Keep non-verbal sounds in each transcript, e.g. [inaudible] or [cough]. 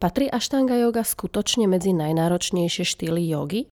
Patrí Ashtanga yoga skutočne medzi najnáročnejšie štýly jogy?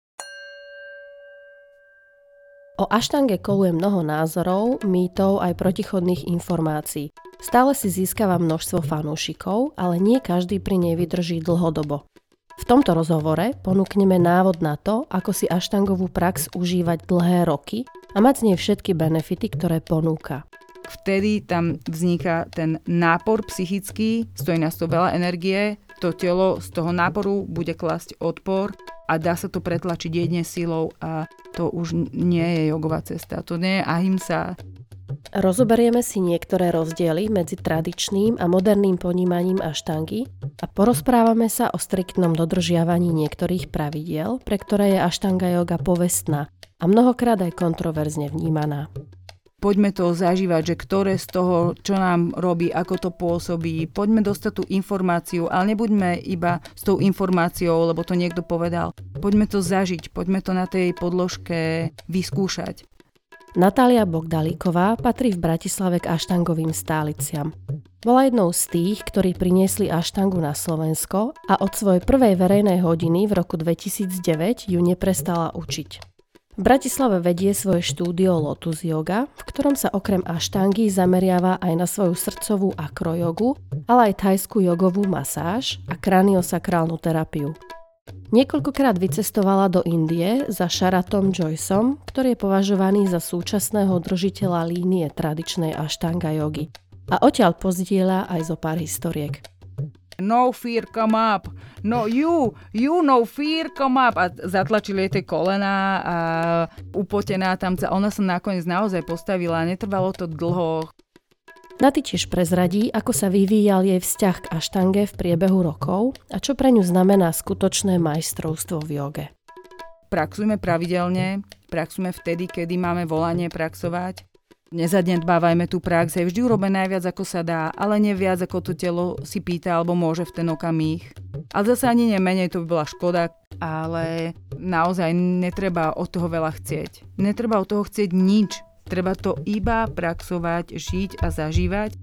O Aštange koluje mnoho názorov, mýtov aj protichodných informácií. Stále si získava množstvo fanúšikov, ale nie každý pri nej vydrží dlhodobo. V tomto rozhovore ponúkneme návod na to, ako si aštangovú prax užívať dlhé roky a mať z nej všetky benefity, ktoré ponúka. Vtedy tam vzniká ten nápor psychický, stojí nás to veľa energie, to telo z toho náporu bude klasť odpor a dá sa to pretlačiť jedne silou a to už nie je jogová cesta, to nie je ahimsa. Rozoberieme si niektoré rozdiely medzi tradičným a moderným ponímaním aštangy a porozprávame sa o striktnom dodržiavaní niektorých pravidiel, pre ktoré je aštanga yoga povestná a mnohokrát aj kontroverzne vnímaná poďme to zažívať, že ktoré z toho, čo nám robí, ako to pôsobí, poďme dostať tú informáciu, ale nebuďme iba s tou informáciou, lebo to niekto povedal. Poďme to zažiť, poďme to na tej podložke vyskúšať. Natália Bogdalíková patrí v Bratislave k aštangovým stáliciam. Bola jednou z tých, ktorí priniesli aštangu na Slovensko a od svojej prvej verejnej hodiny v roku 2009 ju neprestala učiť. V Bratislave vedie svoje štúdio Lotus Yoga, v ktorom sa okrem aštangy zameriava aj na svoju srdcovú akrojogu, ale aj thajskú jogovú masáž a kraniosakrálnu terapiu. Niekoľkokrát vycestovala do Indie za Sharatom Joyceom, ktorý je považovaný za súčasného držiteľa línie tradičnej aštanga jogy. A odtiaľ pozdieľa aj zo pár historiek no fear come up, no you, you no fear come up a zatlačili jej tie kolena a upotená tam, ona sa nakoniec naozaj postavila, netrvalo to dlho. Naty tiež prezradí, ako sa vyvíjal jej vzťah k aštange v priebehu rokov a čo pre ňu znamená skutočné majstrovstvo v joge. Praxujme pravidelne, praxujme vtedy, kedy máme volanie praxovať nezanedbávajme tú prax, je vždy urobené najviac ako sa dá, ale nie viac ako to telo si pýta alebo môže v ten okamih. Ale zase ani nemenej, to by bola škoda, ale naozaj netreba od toho veľa chcieť. Netreba od toho chcieť nič. Treba to iba praxovať, žiť a zažívať.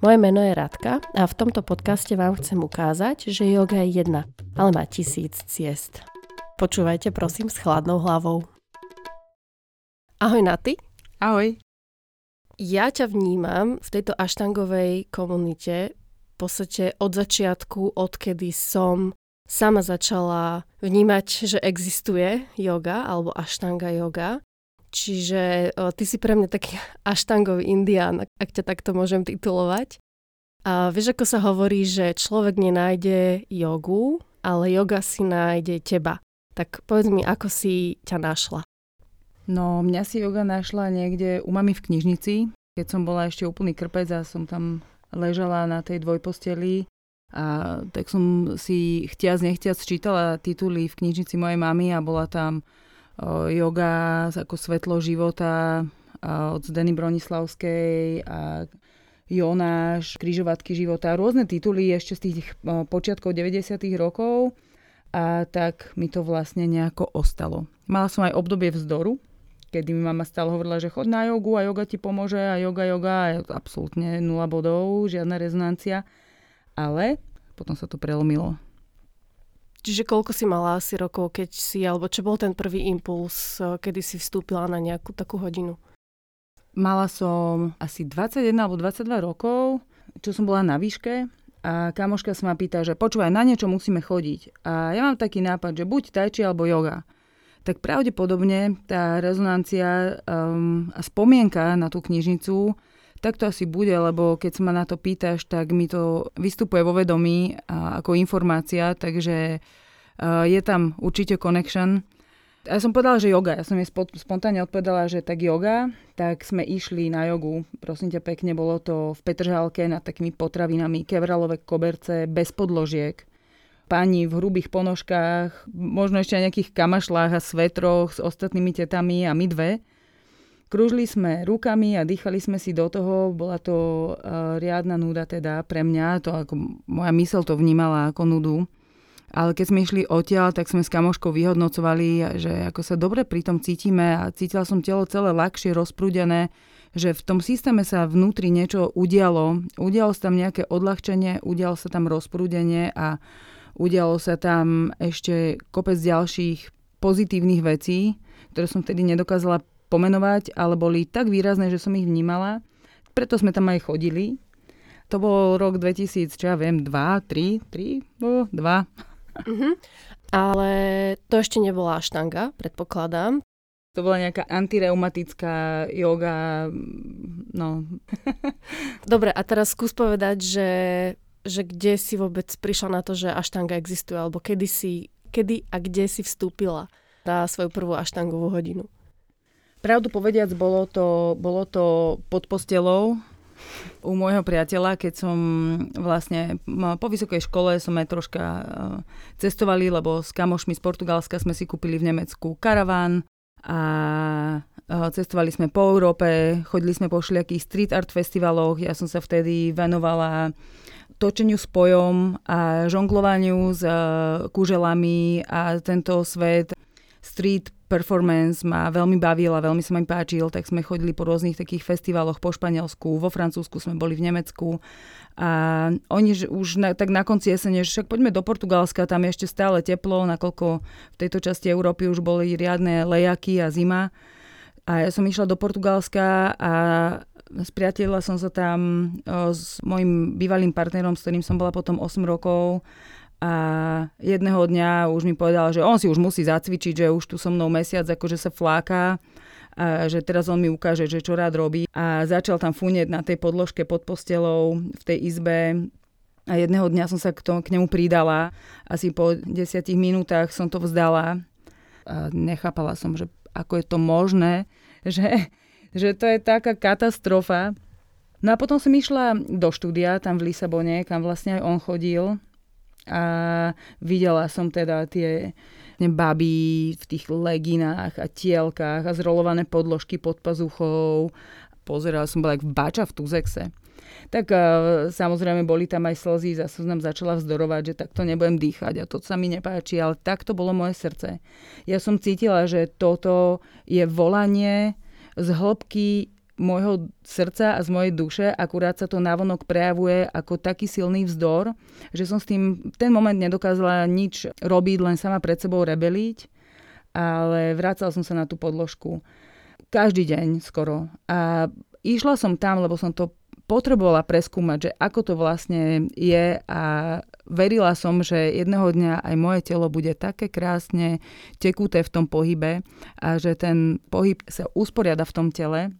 Moje meno je Radka a v tomto podcaste vám chcem ukázať, že yoga je jedna, ale má tisíc ciest. Počúvajte prosím s chladnou hlavou. Ahoj Naty. Ahoj ja ťa vnímam v tejto aštangovej komunite v podstate od začiatku, odkedy som sama začala vnímať, že existuje yoga alebo aštanga yoga. Čiže o, ty si pre mňa taký aštangový indián, ak ťa takto môžem titulovať. A vieš, ako sa hovorí, že človek nenájde jogu, ale yoga si nájde teba. Tak povedz mi, ako si ťa našla. No, mňa si yoga našla niekde u mami v knižnici, keď som bola ešte úplný krpec a som tam ležala na tej dvojposteli a tak som si chtiac nechtiac čítala tituly v knižnici mojej mamy a bola tam o, yoga ako svetlo života od Zdeny Bronislavskej a Jonáš, križovatky života, rôzne tituly ešte z tých počiatkov 90. rokov a tak mi to vlastne nejako ostalo. Mala som aj obdobie vzdoru, kedy mi mama stále hovorila, že chod na jogu a joga ti pomôže a joga, joga absolútne nula bodov, žiadna rezonancia. Ale potom sa to prelomilo. Čiže koľko si mala asi rokov, keď si, alebo čo bol ten prvý impuls, eh, kedy si vstúpila na nejakú takú hodinu? Mala som asi 21 alebo 22 rokov, čo som bola na výške a kamoška sa ma pýta, že počúvaj, na niečo musíme chodiť. A ja mám taký nápad, že buď tajči alebo yoga tak pravdepodobne tá rezonancia um, a spomienka na tú knižnicu tak to asi bude, lebo keď sa ma na to pýtaš, tak mi to vystupuje vo vedomí a, ako informácia, takže uh, je tam určite connection. A ja som povedala, že yoga. Ja som jej spontánne odpovedala, že tak yoga, tak sme išli na jogu. Prosím ťa pekne, bolo to v Petržálke nad takými potravinami, kevralové koberce, bez podložiek pani v hrubých ponožkách, možno ešte aj nejakých kamašlách a svetroch s ostatnými tetami a my dve. Kružili sme rukami a dýchali sme si do toho. Bola to uh, riadna nuda teda pre mňa. To ako moja mysel to vnímala ako nudu. Ale keď sme išli odtiaľ, tak sme s kamoškou vyhodnocovali, že ako sa dobre pri tom cítime a cítila som telo celé ľahšie, rozprúdené, že v tom systéme sa vnútri niečo udialo. Udialo sa tam nejaké odľahčenie, udialo sa tam rozprúdenie a udialo sa tam ešte kopec ďalších pozitívnych vecí, ktoré som vtedy nedokázala pomenovať, ale boli tak výrazné, že som ich vnímala. Preto sme tam aj chodili. To bol rok 2000, čo ja viem, 2, 3, 3, 2. Uh-huh. Ale to ešte nebola štanga, predpokladám. To bola nejaká antireumatická yoga, no. [laughs] Dobre, a teraz skús povedať, že, že kde si vôbec prišla na to, že aštanga existuje, alebo kedy si, kedy a kde si vstúpila na svoju prvú aštangovú hodinu. Pravdu povediac, bolo to, bolo to pod postelou u môjho priateľa, keď som vlastne po vysokej škole som aj troška e, cestovali, lebo s kamošmi z Portugalska sme si kúpili v Nemecku karaván a cestovali sme po Európe, chodili sme po všelijakých street art festivaloch, ja som sa vtedy venovala točeniu spojom a žonglovaniu s e, kuželami a tento svet street performance ma veľmi bavil a veľmi sa mi páčil, tak sme chodili po rôznych takých festivaloch po Španielsku, vo Francúzsku sme boli v Nemecku a oni už na, tak na konci jesene, že však poďme do Portugalska, tam je ešte stále teplo, nakoľko v tejto časti Európy už boli riadne lejaky a zima. A ja som išla do Portugalska a spriatelila som sa tam s mojim bývalým partnerom, s ktorým som bola potom 8 rokov a jedného dňa už mi povedal, že on si už musí zacvičiť, že už tu so mnou mesiac akože sa fláka a že teraz on mi ukáže, že čo rád robí. A začal tam funieť na tej podložke pod postelou v tej izbe a jedného dňa som sa k, to, k nemu pridala. Asi po desiatich minútach som to vzdala a nechápala som, že ako je to možné, [laughs] že, že to je taká katastrofa. No a potom som išla do štúdia tam v Lisabone, kam vlastne aj on chodil a videla som teda tie baby v tých leginách a tielkách a zrolované podložky pod pazuchou. Pozerala som bola jak bača v Tuzexe. Tak uh, samozrejme boli tam aj slzy, zase som začala vzdorovať, že takto nebudem dýchať a to sa mi nepáči, ale takto bolo moje srdce. Ja som cítila, že toto je volanie z hĺbky môjho srdca a z mojej duše, akurát sa to navonok prejavuje ako taký silný vzdor, že som s tým ten moment nedokázala nič robiť, len sama pred sebou rebeliť, ale vracala som sa na tú podložku každý deň skoro. A išla som tam, lebo som to potrebovala preskúmať, že ako to vlastne je a verila som, že jedného dňa aj moje telo bude také krásne tekuté v tom pohybe a že ten pohyb sa usporiada v tom tele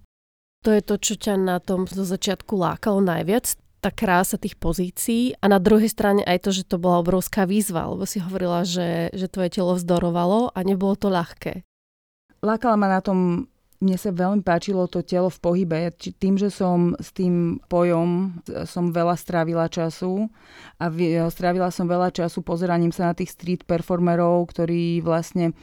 to je to, čo ťa na tom zo začiatku lákalo najviac, tá krása tých pozícií a na druhej strane aj to, že to bola obrovská výzva, lebo si hovorila, že, že tvoje telo vzdorovalo a nebolo to ľahké. Lákala ma na tom, mne sa veľmi páčilo to telo v pohybe. Tým, že som s tým pojom som veľa strávila času a strávila som veľa času pozeraním sa na tých street performerov, ktorí vlastne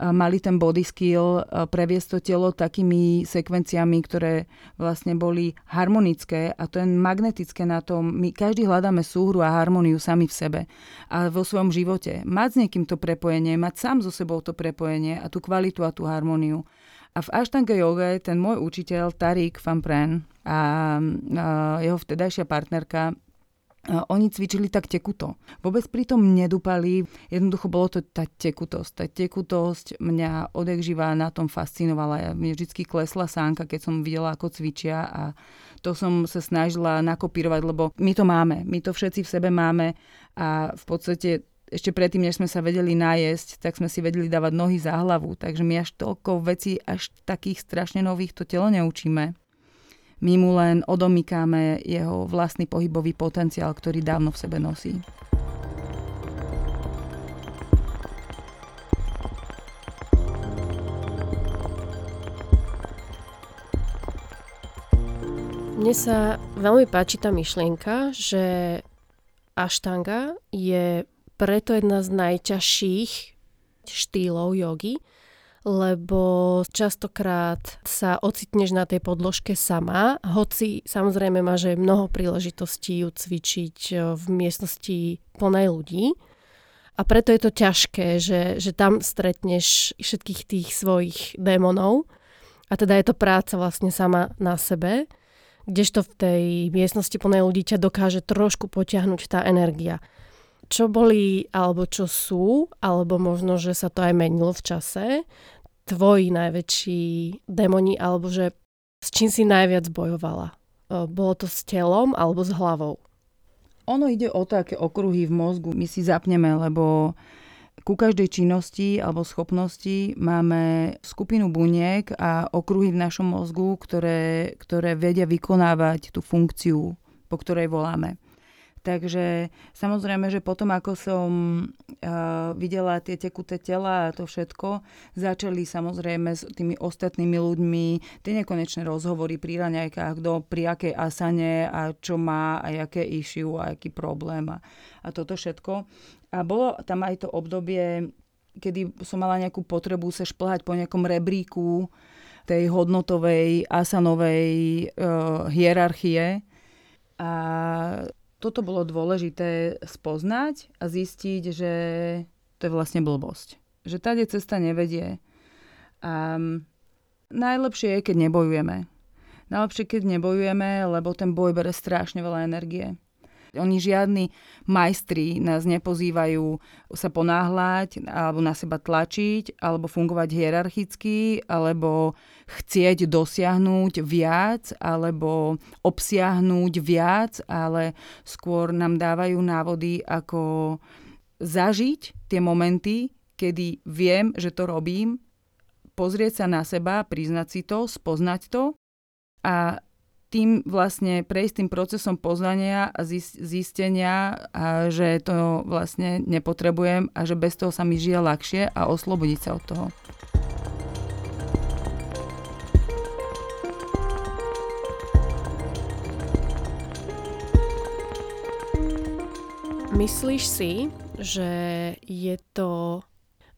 mali ten body skill previesť to telo takými sekvenciami, ktoré vlastne boli harmonické a to je magnetické na tom. My každý hľadáme súhru a harmóniu sami v sebe a vo svojom živote. Mať s niekým to prepojenie, mať sám so sebou to prepojenie a tú kvalitu a tú harmóniu. A v Ashtanga yoga ten môj učiteľ Tarik Van Pren a, jeho vtedajšia partnerka oni cvičili tak tekuto. Vôbec pritom nedúpali, jednoducho bolo to tá tekutosť. Tá tekutosť mňa odek živá na tom fascinovala. Ja, mne vždy klesla sánka, keď som videla, ako cvičia a to som sa snažila nakopírovať, lebo my to máme. My to všetci v sebe máme a v podstate ešte predtým, než sme sa vedeli najesť, tak sme si vedeli dávať nohy za hlavu. Takže my až toľko vecí, až takých strašne nových to telo neučíme. My mu len odomykáme jeho vlastný pohybový potenciál, ktorý dávno v sebe nosí. Mne sa veľmi páči tá myšlienka, že aštanga je preto jedna z najťažších štýlov jogy, lebo častokrát sa ocitneš na tej podložke sama, hoci samozrejme máš aj mnoho príležitostí ju cvičiť e, v miestnosti plnej ľudí. A preto je to ťažké, že, že tam stretneš všetkých tých svojich démonov A teda je to práca vlastne sama na sebe, kdežto v tej miestnosti plnej ľudí ťa dokáže trošku potiahnuť tá energia. Čo boli, alebo čo sú, alebo možno, že sa to aj menilo v čase, tvoji najväčší demoni, alebo že s čím si najviac bojovala? Bolo to s telom alebo s hlavou? Ono ide o to, aké okruhy v mozgu my si zapneme, lebo ku každej činnosti alebo schopnosti máme skupinu buniek a okruhy v našom mozgu, ktoré, ktoré vedia vykonávať tú funkciu, po ktorej voláme. Takže samozrejme, že potom ako som uh, videla tie tekuté tela a to všetko, začali samozrejme s tými ostatnými ľuďmi tie nekonečné rozhovory pri raňajkách, kto pri akej asane a čo má a aké issue a aký problém a, a toto všetko. A bolo tam aj to obdobie, kedy som mala nejakú potrebu sa šplhať po nejakom rebríku tej hodnotovej asanovej uh, hierarchie. A toto bolo dôležité spoznať a zistiť, že to je vlastne blbosť. Že tady cesta nevedie. A najlepšie je, keď nebojujeme. Najlepšie, keď nebojujeme, lebo ten boj bere strašne veľa energie. Oni žiadni majstri nás nepozývajú sa ponáhľať alebo na seba tlačiť alebo fungovať hierarchicky alebo chcieť dosiahnuť viac alebo obsiahnuť viac, ale skôr nám dávajú návody, ako zažiť tie momenty, kedy viem, že to robím, pozrieť sa na seba, priznať si to, spoznať to a tým vlastne prejsť tým procesom poznania a zistenia, a že to vlastne nepotrebujem a že bez toho sa mi žije ľahšie a oslobodiť sa od toho. Myslíš si, že je to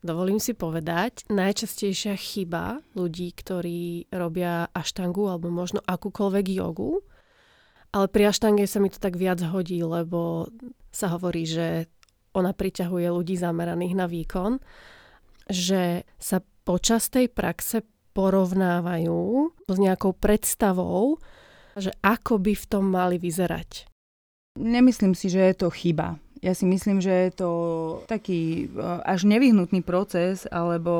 dovolím si povedať, najčastejšia chyba ľudí, ktorí robia aštangu alebo možno akúkoľvek jogu, ale pri aštange sa mi to tak viac hodí, lebo sa hovorí, že ona priťahuje ľudí zameraných na výkon, že sa počas tej praxe porovnávajú s nejakou predstavou, že ako by v tom mali vyzerať. Nemyslím si, že je to chyba. Ja si myslím, že je to taký e, až nevyhnutný proces alebo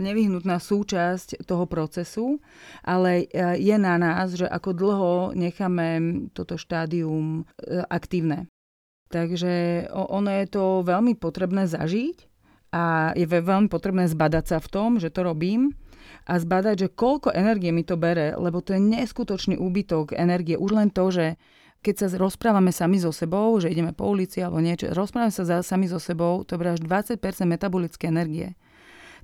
nevyhnutná súčasť toho procesu, ale e, je na nás, že ako dlho necháme toto štádium e, aktívne. Takže ono je to veľmi potrebné zažiť a je veľmi potrebné zbadať sa v tom, že to robím a zbadať, že koľko energie mi to bere, lebo to je neskutočný úbytok energie. Už len to, že keď sa rozprávame sami so sebou, že ideme po ulici alebo niečo, rozprávame sa sami so sebou, to je až 20% metabolické energie.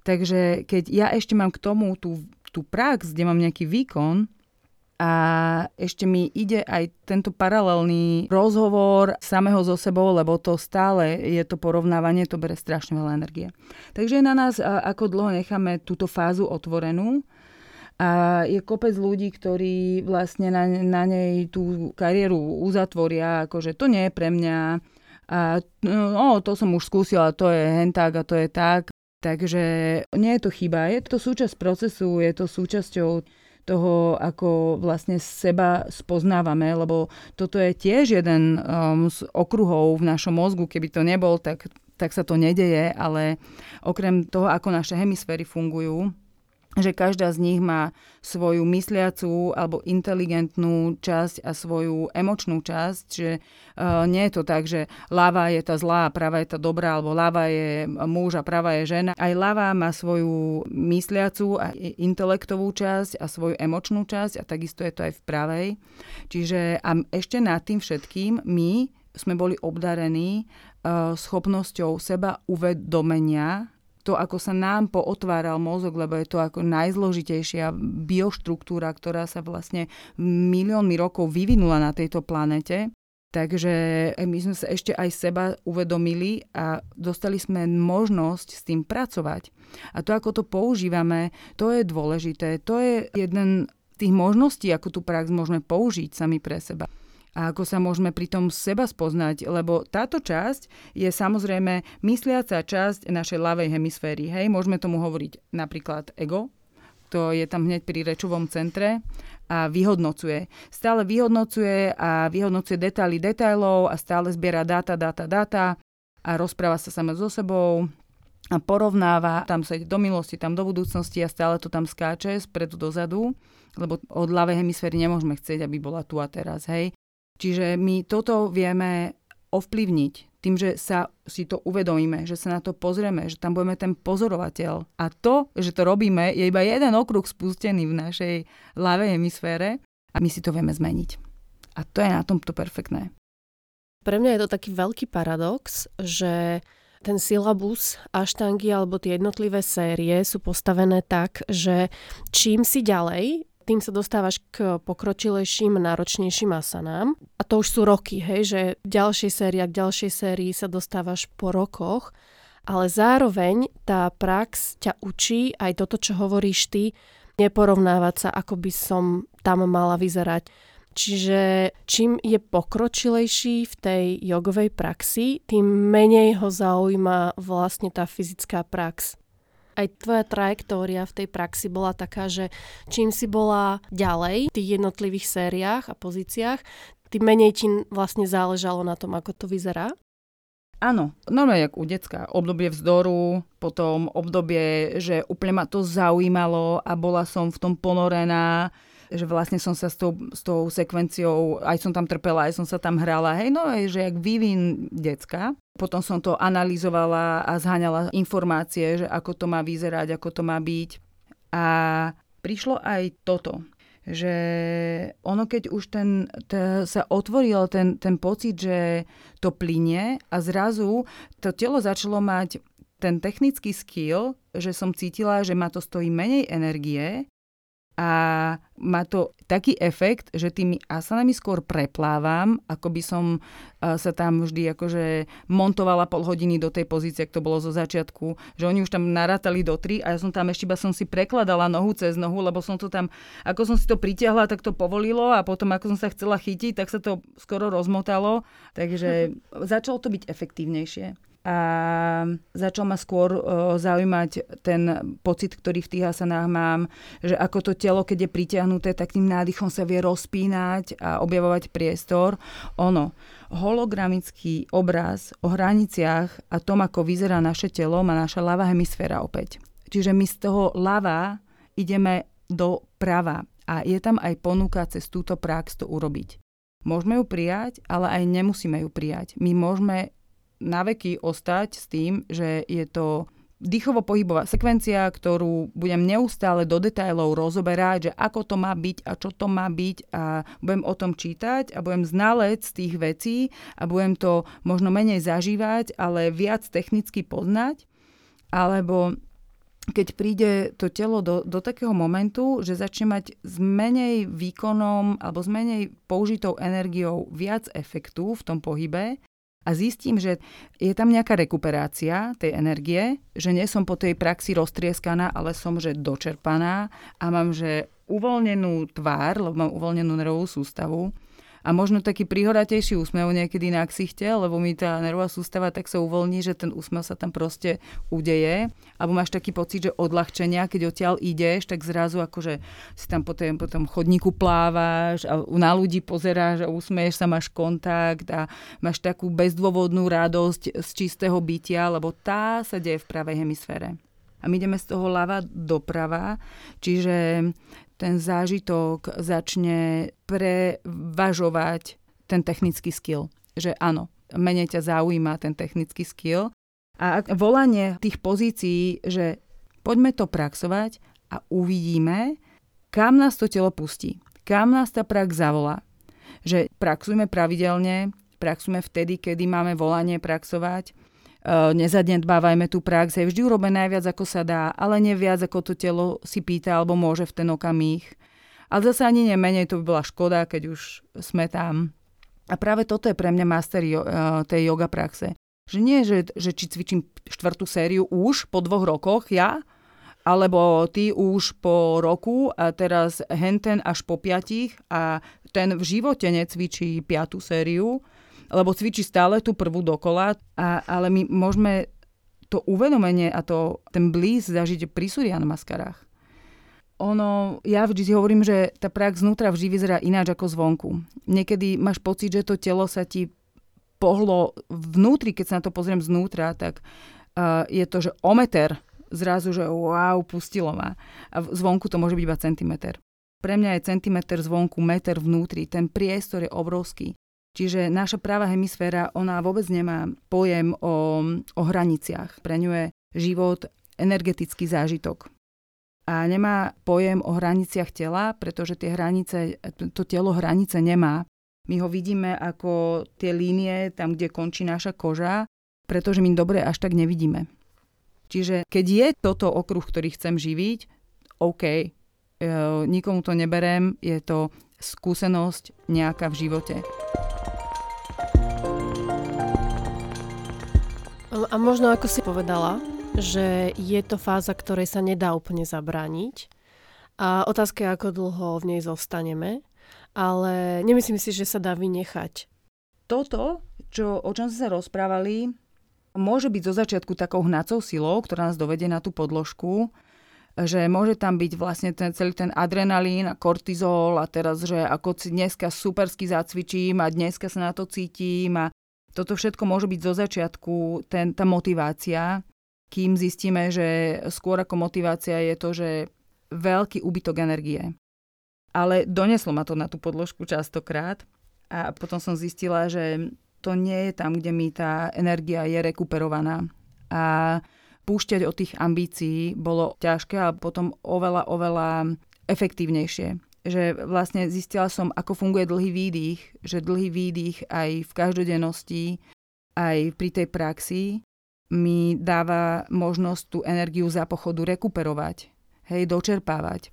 Takže keď ja ešte mám k tomu tú, tú prax, kde mám nejaký výkon, a ešte mi ide aj tento paralelný rozhovor samého so sebou, lebo to stále je to porovnávanie, to bere strašne veľa energie. Takže je na nás, ako dlho necháme túto fázu otvorenú a je kopec ľudí, ktorí vlastne na, na nej tú kariéru uzatvoria, akože to nie je pre mňa. A no, to som už skúsila, to je hen tak a to je tak. Takže nie je to chyba, je to súčasť procesu, je to súčasťou toho, ako vlastne seba spoznávame, lebo toto je tiež jeden um, z okruhov v našom mozgu. Keby to nebol, tak, tak sa to nedeje, ale okrem toho, ako naše hemisféry fungujú, že každá z nich má svoju mysliacú alebo inteligentnú časť a svoju emočnú časť, že uh, nie je to tak, že ľava je tá zlá práva je tá dobrá, alebo ľava je muž a práva je žena. Aj ľava má svoju mysliacú a intelektovú časť a svoju emočnú časť a takisto je to aj v pravej. Čiže a ešte nad tým všetkým my sme boli obdarení uh, schopnosťou seba uvedomenia to, ako sa nám pootváral mozog, lebo je to ako najzložitejšia bioštruktúra, ktorá sa vlastne miliónmi rokov vyvinula na tejto planete. Takže eh, my sme sa ešte aj seba uvedomili a dostali sme možnosť s tým pracovať. A to, ako to používame, to je dôležité. To je jeden z tých možností, ako tú prax môžeme použiť sami pre seba a ako sa môžeme pri tom seba spoznať, lebo táto časť je samozrejme mysliaca časť našej ľavej hemisféry. Hej, môžeme tomu hovoriť napríklad ego, kto je tam hneď pri rečovom centre a vyhodnocuje. Stále vyhodnocuje a vyhodnocuje detaily detailov a stále zbiera dáta, dáta, dáta a rozpráva sa sama so sebou a porovnáva, tam sa ide do minulosti, tam do budúcnosti a stále to tam skáče spredu dozadu, lebo od ľavej hemisféry nemôžeme chcieť, aby bola tu a teraz, hej. Čiže my toto vieme ovplyvniť tým, že sa si to uvedomíme, že sa na to pozrieme, že tam budeme ten pozorovateľ. A to, že to robíme, je iba jeden okruh spustený v našej ľavej hemisfére a my si to vieme zmeniť. A to je na tomto perfektné. Pre mňa je to taký veľký paradox, že ten silabus aštangy alebo tie jednotlivé série sú postavené tak, že čím si ďalej, tým sa dostávaš k pokročilejším, náročnejším asanám. A to už sú roky, hej, že v ďalšej sérii k ďalšej sérii sa dostávaš po rokoch, ale zároveň tá prax ťa učí aj toto, čo hovoríš ty, neporovnávať sa, ako by som tam mala vyzerať Čiže čím je pokročilejší v tej jogovej praxi, tým menej ho zaujíma vlastne tá fyzická prax. Aj tvoja trajektória v tej praxi bola taká, že čím si bola ďalej v tých jednotlivých sériách a pozíciách, tým menej ti vlastne záležalo na tom, ako to vyzerá? Áno, normálne jak u decka. Obdobie vzdoru, potom obdobie, že úplne ma to zaujímalo a bola som v tom ponorená že vlastne som sa s tou, s tou sekvenciou, aj som tam trpela, aj som sa tam hrala, hej, no je, že jak vývin decka. Potom som to analyzovala a zháňala informácie, že ako to má vyzerať, ako to má byť. A prišlo aj toto, že ono keď už ten, t- sa otvoril ten, ten pocit, že to plinie a zrazu to telo začalo mať ten technický skill, že som cítila, že ma to stojí menej energie a má to taký efekt, že tými asanami skôr preplávam, ako by som e, sa tam vždy akože montovala pol hodiny do tej pozície, ako to bolo zo začiatku, že oni už tam narátali do tri a ja som tam ešte iba som si prekladala nohu cez nohu, lebo som to tam, ako som si to pritiahla, tak to povolilo a potom ako som sa chcela chytiť, tak sa to skoro rozmotalo, takže [laughs] začalo to byť efektívnejšie a začal ma skôr uh, zaujímať ten pocit, ktorý v tých asanách mám, že ako to telo, keď je pritiahnuté, tak tým nádychom sa vie rozpínať a objavovať priestor. Ono, hologramický obraz o hraniciach a tom, ako vyzerá naše telo, má naša ľavá hemisféra opäť. Čiže my z toho ľava ideme do prava a je tam aj ponuka cez túto prax to urobiť. Môžeme ju prijať, ale aj nemusíme ju prijať. My môžeme na veky ostať s tým, že je to dýchovo-pohybová sekvencia, ktorú budem neustále do detajlov rozoberať, že ako to má byť a čo to má byť a budem o tom čítať a budem znalec tých vecí a budem to možno menej zažívať, ale viac technicky poznať. Alebo keď príde to telo do, do takého momentu, že začne mať s menej výkonom alebo s menej použitou energiou viac efektu v tom pohybe, a zistím, že je tam nejaká rekuperácia tej energie, že nie som po tej praxi roztrieskaná, ale som že dočerpaná a mám že uvoľnenú tvár, lebo mám uvoľnenú nervovú sústavu a možno taký prihoratejší úsmev niekedy na ksichte, lebo mi tá nervová sústava tak sa uvoľní, že ten úsmev sa tam proste udeje. Alebo máš taký pocit, že odľahčenia, keď odtiaľ ideš, tak zrazu akože si tam po, tém, po tom chodníku plávaš a na ľudí pozeráš a usmeješ sa, máš kontakt a máš takú bezdôvodnú radosť z čistého bytia, lebo tá sa deje v pravej hemisfére a my ideme z toho ľava doprava, čiže ten zážitok začne prevažovať ten technický skill. Že áno, menej ťa zaujíma ten technický skill. A volanie tých pozícií, že poďme to praxovať a uvidíme, kam nás to telo pustí. Kam nás tá prax zavolá. Že praxujme pravidelne, praxujme vtedy, kedy máme volanie praxovať, nezadnedbávajme tú prax, je vždy urobme najviac, ako sa dá, ale neviac, ako to telo si pýta alebo môže v ten okamih. Ale zase ani nemenej, to by bola škoda, keď už sme tam. A práve toto je pre mňa master jo, uh, tej yoga praxe. Že nie, že, že či cvičím štvrtú sériu už po dvoch rokoch ja, alebo ty už po roku a teraz henten až po piatich a ten v živote necvičí piatú sériu, lebo cvičí stále tú prvú dokola, a, ale my môžeme to uvedomenie a to, ten blíz zažiť pri Surian maskarách. ono, ja vždy si hovorím, že tá prax znútra vždy vyzerá ináč ako zvonku. Niekedy máš pocit, že to telo sa ti pohlo vnútri, keď sa na to pozriem znútra, tak uh, je to, že o meter zrazu, že wow, pustilo ma. A zvonku to môže byť iba centimeter. Pre mňa je centimeter zvonku, meter vnútri. Ten priestor je obrovský. Čiže naša práva hemisféra, ona vôbec nemá pojem o, o hraniciach. Pre ňu je život energetický zážitok a nemá pojem o hraniciach tela, pretože tie hranice, to telo hranice nemá. My ho vidíme ako tie línie, tam, kde končí naša koža, pretože my dobre až tak nevidíme. Čiže keď je toto okruh, ktorý chcem živiť, OK, e, nikomu to neberem, je to skúsenosť nejaká v živote. A možno ako si povedala, že je to fáza, ktorej sa nedá úplne zabrániť. A otázka je, ako dlho v nej zostaneme, ale nemyslím si, že sa dá vynechať. Toto, čo, o čom sme sa rozprávali, môže byť zo začiatku takou hnacou silou, ktorá nás dovedie na tú podložku, že môže tam byť vlastne ten, celý ten adrenalín a kortizol a teraz, že ako dneska supersky zacvičím a dneska sa na to cítim a toto všetko môže byť zo začiatku ten, tá motivácia, kým zistíme, že skôr ako motivácia je to, že veľký úbytok energie. Ale doneslo ma to na tú podložku častokrát a potom som zistila, že to nie je tam, kde mi tá energia je rekuperovaná. A púšťať od tých ambícií bolo ťažké a potom oveľa, oveľa efektívnejšie. Že vlastne zistila som, ako funguje dlhý výdych, že dlhý výdych aj v každodennosti, aj pri tej praxi mi dáva možnosť tú energiu za pochodu rekuperovať, hej, dočerpávať.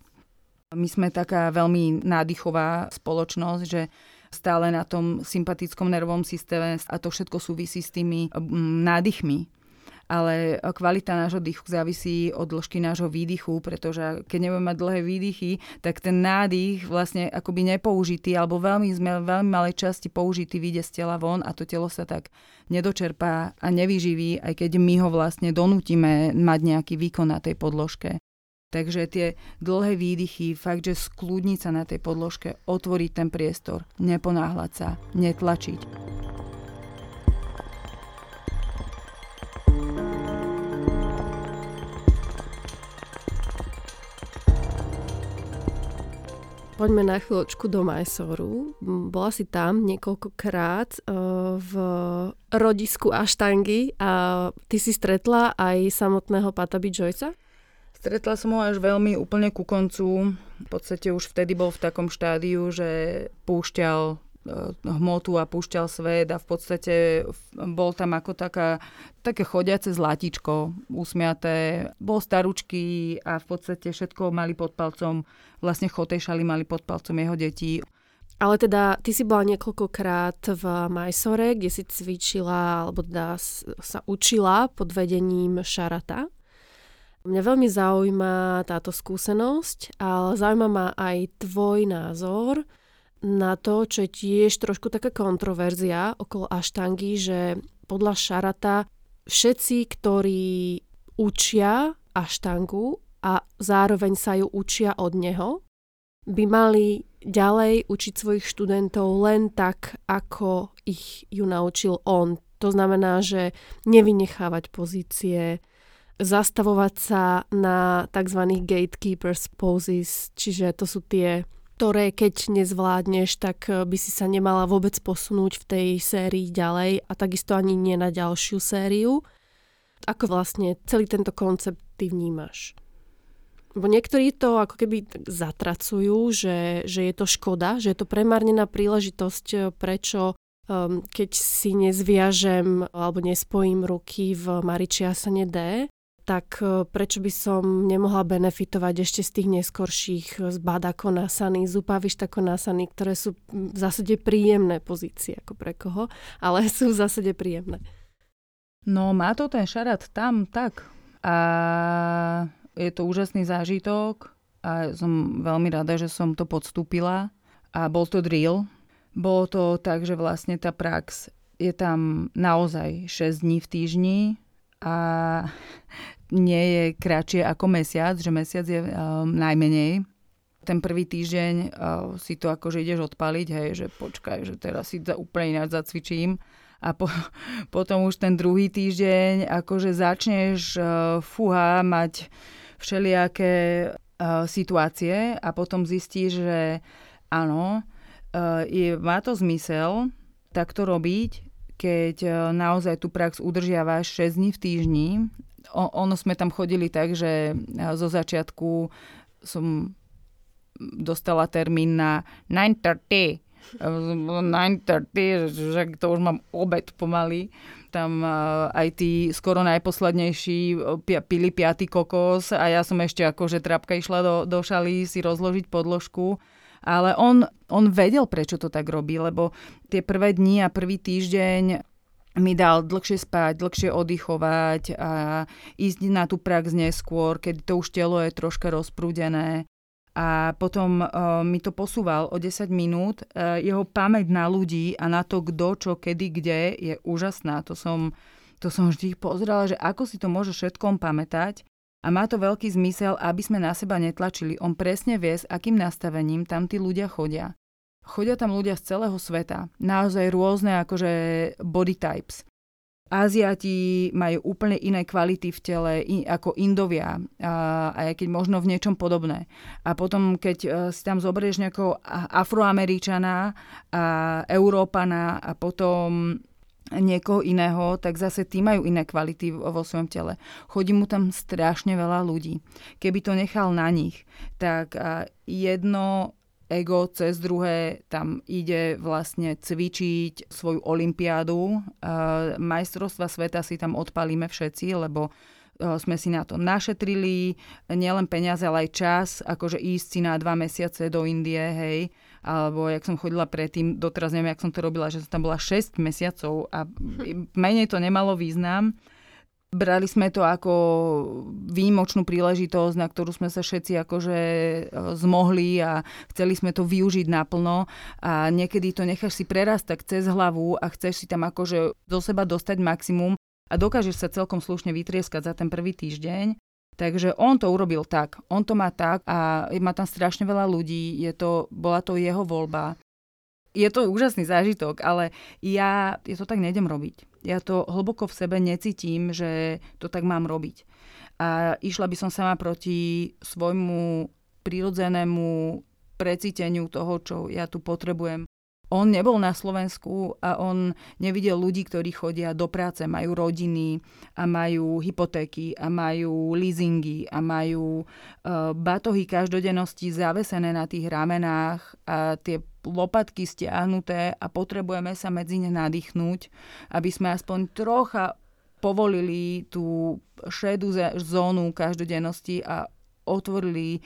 My sme taká veľmi nádychová spoločnosť, že stále na tom sympatickom nervovom systéme a to všetko súvisí s tými nádychmi ale kvalita nášho dýchu závisí od dĺžky nášho výdychu, pretože keď nebudeme mať dlhé výdychy, tak ten nádych vlastne akoby nepoužitý alebo veľmi, veľmi malej časti použitý vyjde z tela von a to telo sa tak nedočerpá a nevyživí, aj keď my ho vlastne donútime mať nejaký výkon na tej podložke. Takže tie dlhé výdychy, fakt, že skľudniť sa na tej podložke, otvoriť ten priestor, neponáhľať sa, netlačiť. Poďme na chvíľočku do Majsoru. Bola si tam niekoľkokrát uh, v rodisku Aštangy a ty si stretla aj samotného Patabi Joyca? Stretla som ho až veľmi úplne ku koncu. V podstate už vtedy bol v takom štádiu, že púšťal hmotu a púšťal svet a v podstate bol tam ako taká, také chodiace zlatičko usmiaté. Bol staručky a v podstate všetko mali pod palcom, vlastne chotejšali mali pod palcom jeho detí. Ale teda ty si bola niekoľkokrát v Majsore, kde si cvičila, alebo teda sa učila pod vedením Šarata. Mňa veľmi zaujíma táto skúsenosť, ale zaujíma ma aj tvoj názor na to, čo je tiež trošku taká kontroverzia okolo aštangy, že podľa Šarata všetci, ktorí učia aštangu a zároveň sa ju učia od neho, by mali ďalej učiť svojich študentov len tak, ako ich ju naučil on. To znamená, že nevynechávať pozície, zastavovať sa na tzv. gatekeepers poses, čiže to sú tie ktoré keď nezvládneš, tak eh, by si sa nemala vôbec posunúť v tej sérii ďalej a takisto ani nie na ďalšiu sériu. Ako vlastne celý tento koncept ty vnímaš? Lebo niektorí to ako keby zatracujú, že, že je to škoda, že je to premárnená príležitosť, eh, prečo um, keď si nezviažem alebo nespojím ruky v Maričiasane D, tak e, prečo by som nemohla benefitovať ešte z tých neskorších z Badako Nasany, z Upavištako Nasany, ktoré sú v zásade príjemné pozície ako pre koho, ale [laughs] sú v zásade príjemné. No má to ten šarát tam tak a je to úžasný zážitok a som veľmi rada, že som to podstúpila a bol to drill. Bolo to tak, že vlastne tá prax je tam naozaj 6 dní v týždni a nie je kratšie ako mesiac, že mesiac je um, najmenej. Ten prvý týždeň uh, si to akože ideš odpaliť, hej, že počkaj, že teraz si úplne ináč zacvičím a po, [laughs] potom už ten druhý týždeň akože začneš uh, fuha mať všelijaké uh, situácie a potom zistíš, že áno, uh, je, má to zmysel takto robiť, keď uh, naozaj tú prax udržiavaš 6 dní v týždni. Ono sme tam chodili tak, že uh, zo začiatku som dostala termín na 9.30 9.30, že to už mám obed pomaly. Tam aj tí skoro najposlednejší pili piatý kokos a ja som ešte akože trapka išla do, do šaly si rozložiť podložku. Ale on, on vedel, prečo to tak robí, lebo tie prvé dni a prvý týždeň mi dal dlhšie spať, dlhšie oddychovať a ísť na tú prax neskôr, keď to už telo je troška rozprúdené a potom uh, mi to posúval o 10 minút. Uh, jeho pamäť na ľudí a na to, kto, čo, kedy, kde je úžasná. To som, to som vždy pozerala, že ako si to môže všetkom pamätať. A má to veľký zmysel, aby sme na seba netlačili. On presne vie, s akým nastavením tam tí ľudia chodia. Chodia tam ľudia z celého sveta. Naozaj rôzne akože body types. Aziati majú úplne iné kvality v tele ako Indovia, aj keď možno v niečom podobné. A potom, keď uh, si tam zoberieš nejakého Afroameričana, a Európana a potom niekoho iného, tak zase tí majú iné kvality vo svojom tele. Chodí mu tam strašne veľa ľudí. Keby to nechal na nich, tak jedno ego cez druhé tam ide vlastne cvičiť svoju olimpiádu. Majstrovstva sveta si tam odpalíme všetci, lebo e, sme si na to našetrili, nielen peniaze, ale aj čas, akože ísť si na dva mesiace do Indie, hej, alebo jak som chodila predtým, doteraz neviem, jak som to robila, že som tam bola 6 mesiacov a [laughs] menej to nemalo význam. Brali sme to ako výjimočnú príležitosť, na ktorú sme sa všetci akože e, zmohli a chceli sme to využiť naplno a niekedy to necháš si prerastať cez hlavu a chceš si tam akože do seba dostať maximum a dokážeš sa celkom slušne vytrieskať za ten prvý týždeň. Takže on to urobil tak, on to má tak a má tam strašne veľa ľudí, je to, bola to jeho voľba je to úžasný zážitok, ale ja, ja to tak nejdem robiť. Ja to hlboko v sebe necítim, že to tak mám robiť. A išla by som sama proti svojmu prirodzenému precíteniu toho, čo ja tu potrebujem on nebol na Slovensku a on nevidel ľudí, ktorí chodia do práce, majú rodiny a majú hypotéky a majú leasingy a majú uh, batohy každodennosti zavesené na tých ramenách a tie lopatky stiahnuté a potrebujeme sa medzi ne nadýchnúť, aby sme aspoň trocha povolili tú šedú zónu každodennosti a otvorili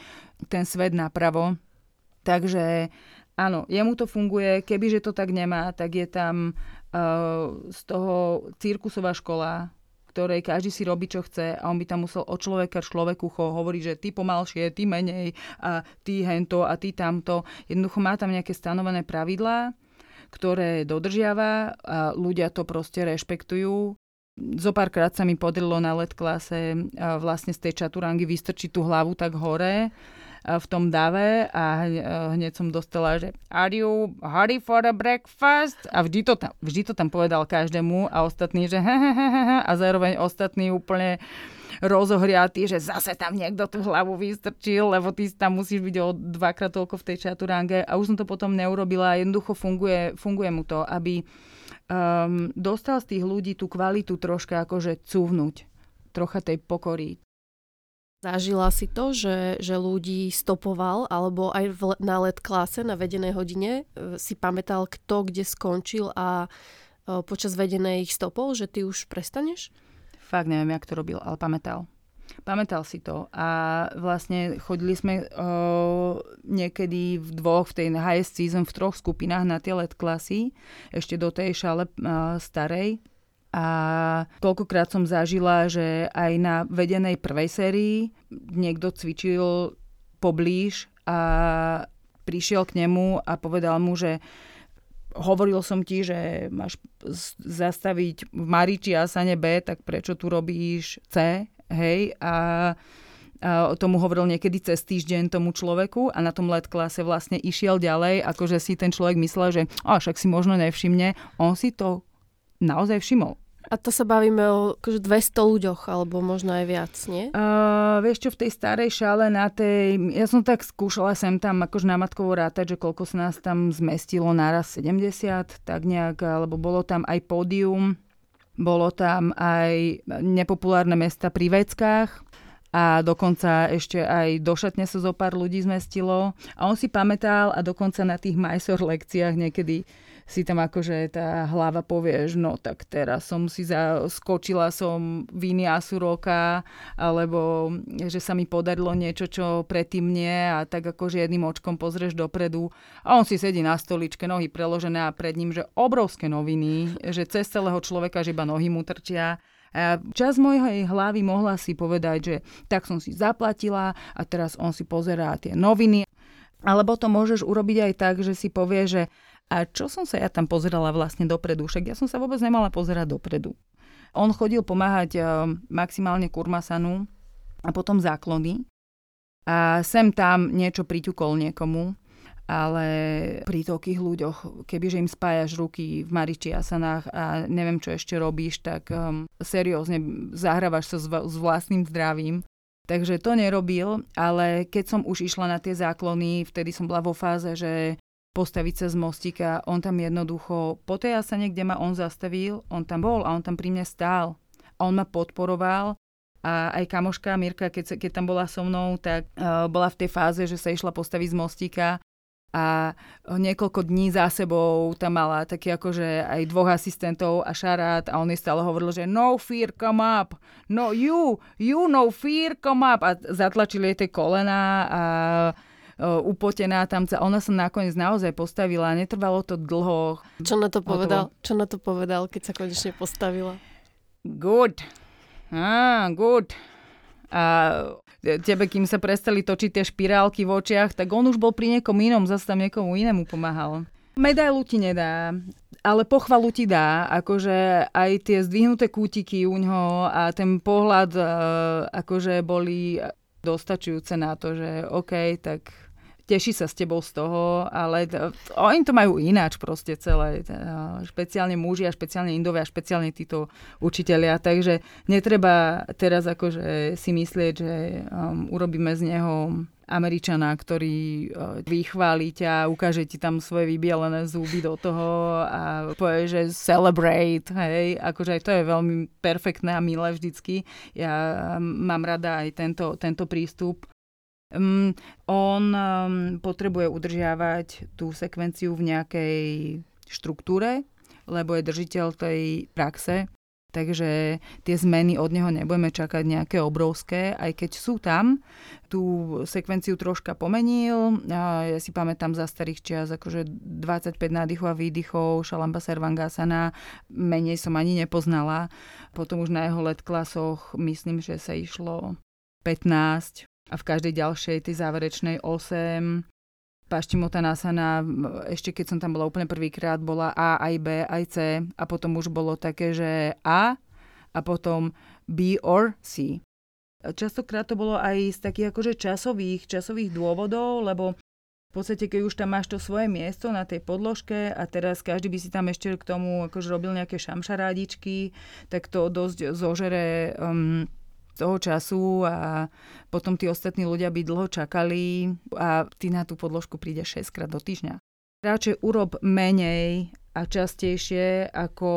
ten svet napravo. Takže Áno, jemu to funguje, kebyže to tak nemá, tak je tam uh, z toho cirkusová škola, ktorej každý si robí, čo chce a on by tam musel od človeka človeku hovoriť, že ty pomalšie, ty menej a ty hento a ty tamto. Jednoducho má tam nejaké stanovené pravidlá, ktoré dodržiava a ľudia to proste rešpektujú. Zopárkrát sa mi podarilo na let klase vlastne z tej čaturangy vystrčiť tú hlavu tak hore v tom dave a hneď som dostala, že are you hurry for a breakfast? A vždy to tam, vždy to tam povedal každému a ostatní, že a zároveň ostatní úplne rozohriatí, že zase tam niekto tú hlavu vystrčil, lebo ty tam musíš byť o dvakrát toľko v tej čaturange a už som to potom neurobila. Jednoducho funguje, funguje mu to, aby um, dostal z tých ľudí tú kvalitu troška akože cúvnuť trocha tej pokory, Zažila si to, že, že ľudí stopoval, alebo aj v, na let klase, na vedenej hodine, e, si pamätal, kto kde skončil a e, počas vedenej ich stopol, že ty už prestaneš? Fakt neviem, jak to robil, ale pamätal. Pamätal si to a vlastne chodili sme o, niekedy v dvoch, v tej highest season, v troch skupinách na tie let klasy, ešte do tej šale o, starej a toľkokrát som zažila, že aj na vedenej prvej sérii niekto cvičil poblíž a prišiel k nemu a povedal mu, že hovoril som ti, že máš zastaviť v Mariči a Sane B, tak prečo tu robíš C? hej, a a tomu hovoril niekedy cez týždeň tomu človeku a na tom let klase vlastne išiel ďalej, akože si ten človek myslel, že a však si možno nevšimne, on si to naozaj všimol. A to sa bavíme o akože 200 ľuďoch, alebo možno aj viac, nie? Uh, vieš čo, v tej starej šále na tej... Ja som tak skúšala sem tam akože na matkovo rátať, že koľko sa nás tam zmestilo naraz 70, tak nejak, alebo bolo tam aj pódium, bolo tam aj nepopulárne mesta pri veckách a dokonca ešte aj do šatne sa zo pár ľudí zmestilo. A on si pamätal a dokonca na tých majsor lekciách niekedy si tam akože tá hlava povieš, no tak teraz som si za, skočila som viny Asuroka, alebo že sa mi podarilo niečo, čo predtým nie a tak akože jedným očkom pozrieš dopredu a on si sedí na stoličke, nohy preložené a pred ním, že obrovské noviny, že cez celého človeka, že iba nohy mu trčia. A čas mojej hlavy mohla si povedať, že tak som si zaplatila a teraz on si pozerá tie noviny. Alebo to môžeš urobiť aj tak, že si povie, že a čo som sa ja tam pozerala vlastne dopredu? Však ja som sa vôbec nemala pozerať dopredu. On chodil pomáhať eh, maximálne kurmasanu a potom záklony. A sem tam niečo priťukol niekomu, ale pri toľkých ľuďoch, kebyže im spájaš ruky v mariči asanách a neviem, čo ešte robíš, tak um, seriózne zahrávaš sa s, s vlastným zdravím. Takže to nerobil, ale keď som už išla na tie záklony, vtedy som bola vo fáze, že postaviť sa z mostika. On tam jednoducho, po tej asane, kde ma on zastavil, on tam bol a on tam pri mne stál. A on ma podporoval a aj kamoška Mirka, keď, keď tam bola so mnou, tak uh, bola v tej fáze, že sa išla postaviť z mostika a niekoľko dní za sebou tam mala taký akože aj dvoch asistentov a šarát a on jej stále hovoril, že no fear, come up, no you, you no fear, come up a zatlačili jej tie kolena a upotená tam. Ona sa nakoniec naozaj postavila, netrvalo to dlho. Čo na to povedal? To... Čo na to povedal, keď sa konečne postavila? Good. Ah, good. A tebe, kým sa prestali točiť tie špirálky v očiach, tak on už bol pri niekom inom, zase tam niekomu inému pomáhal. Medailu ti nedá, ale pochvalu ti dá, akože aj tie zdvihnuté kútiky u ňoho a ten pohľad akože boli dostačujúce na to, že OK, tak teší sa s tebou z toho, ale to, oni to majú ináč proste celé. Špeciálne muži a špeciálne indovia a špeciálne títo učitelia. Takže netreba teraz akože si myslieť, že um, urobíme z neho Američana, ktorý uh, vychváli ťa, ukáže ti tam svoje vybielené zuby do toho a povie, že celebrate, hej, akože aj to je veľmi perfektné a milé vždycky. Ja mám rada aj tento, tento prístup Um, on um, potrebuje udržiavať tú sekvenciu v nejakej štruktúre, lebo je držiteľ tej praxe, takže tie zmeny od neho nebudeme čakať nejaké obrovské, aj keď sú tam. Tú sekvenciu troška pomenil, ja si pamätám za starých čias akože 25 nádychov a výdychov, Šalamba Servangasana, menej som ani nepoznala. Potom už na jeho let klasoch myslím, že sa išlo 15, a v každej ďalšej, tej záverečnej 8, Paštimotanasana, ešte keď som tam bola úplne prvýkrát, bola A, aj B, aj C a potom už bolo také, že A a potom B or C. Častokrát to bolo aj z takých akože časových, časových dôvodov, lebo v podstate, keď už tam máš to svoje miesto na tej podložke a teraz každý by si tam ešte k tomu akože robil nejaké šamšarádičky, tak to dosť zožere um, toho času a potom tí ostatní ľudia by dlho čakali a ty na tú podložku príde 6 krát do týždňa. Radšej urob menej a častejšie, ako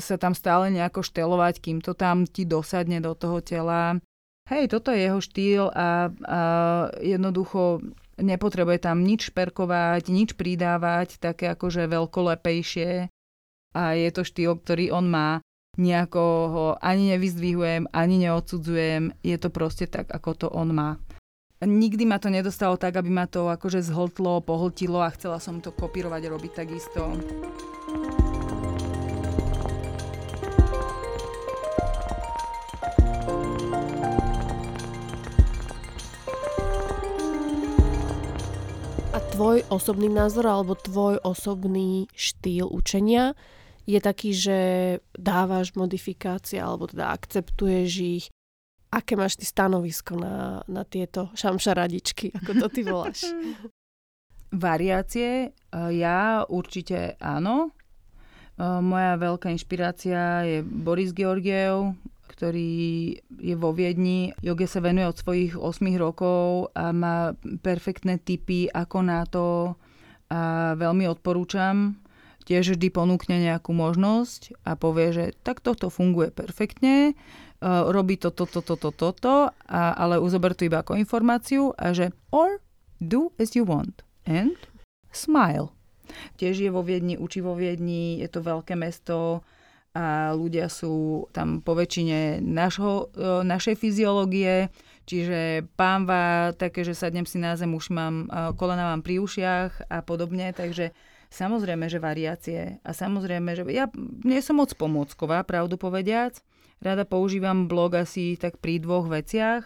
sa tam stále nejako štelovať, kým to tam ti dosadne do toho tela. Hej, toto je jeho štýl a, a jednoducho nepotrebuje tam nič šperkovať, nič pridávať, také akože veľkolepejšie. A je to štýl, ktorý on má nejako ho ani nevyzdvihujem, ani neodsudzujem, je to proste tak, ako to on má. Nikdy ma to nedostalo tak, aby ma to akože zhltlo, pohltilo a chcela som to kopírovať a robiť takisto. A tvoj osobný názor alebo tvoj osobný štýl učenia je taký, že dávaš modifikácie alebo teda akceptuješ ich Aké máš ty stanovisko na, na tieto šamšaradičky, ako to ty voláš? [laughs] Variácie? Ja určite áno. Moja veľká inšpirácia je Boris Georgiev, ktorý je vo Viedni. Joge sa venuje od svojich 8 rokov a má perfektné tipy, ako na to a veľmi odporúčam. Tiež vždy ponúkne nejakú možnosť a povie, že tak toto funguje perfektne, robí to, toto, toto, toto, ale uzober to iba ako informáciu a že or do as you want and smile. Tiež je vo Viedni, učí vo Viedni, je to veľké mesto a ľudia sú tam po väčšine našho, e, našej fyziológie, čiže pánva, také, že sadnem si na zem, už mám, e, kolena mám pri ušiach a podobne, takže samozrejme, že variácie a samozrejme, že ja nie som moc pomôcková, pravdu povediac, rada používam blog asi tak pri dvoch veciach,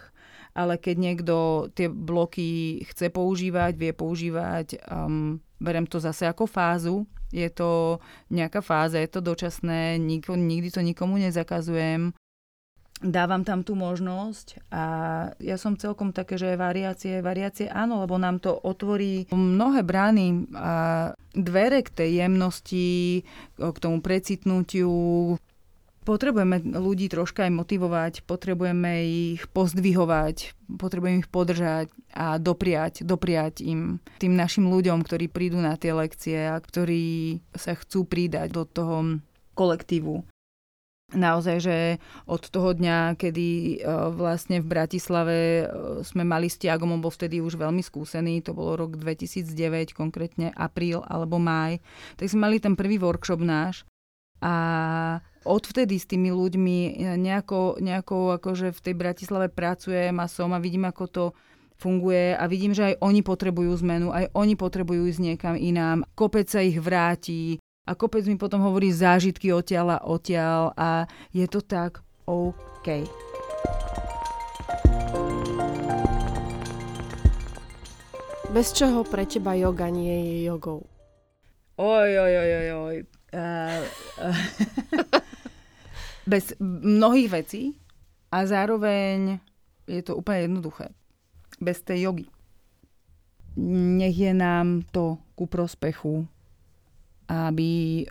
ale keď niekto tie bloky chce používať, vie používať, um, berem to zase ako fázu, je to nejaká fáza, je to dočasné, niko, nikdy to nikomu nezakazujem, dávam tam tú možnosť a ja som celkom také, že variácie, variácie áno, lebo nám to otvorí mnohé brány a dvere k tej jemnosti, k tomu precitnutiu, Potrebujeme ľudí troška aj motivovať, potrebujeme ich pozdvihovať, potrebujeme ich podržať a dopriať, dopriať im, tým našim ľuďom, ktorí prídu na tie lekcie a ktorí sa chcú pridať do toho kolektívu. Naozaj, že od toho dňa, kedy e, vlastne v Bratislave e, sme mali s Tiagom, on bol vtedy už veľmi skúsený, to bolo rok 2009, konkrétne apríl alebo máj, tak sme mali ten prvý workshop náš a odvtedy s tými ľuďmi nejako, nejako akože v tej Bratislave pracujem a som a vidím, ako to funguje a vidím, že aj oni potrebujú zmenu, aj oni potrebujú ísť niekam inám. Kopec sa ich vráti a kopec mi potom hovorí zážitky odtiaľ a odtiaľ a je to tak OK. Bez čoho pre teba yoga nie je jogou? Oj, oj, oj, oj, oj. Uh, [laughs] uh, bez mnohých vecí a zároveň je to úplne jednoduché. Bez tej jogy. Nech je nám to ku prospechu, aby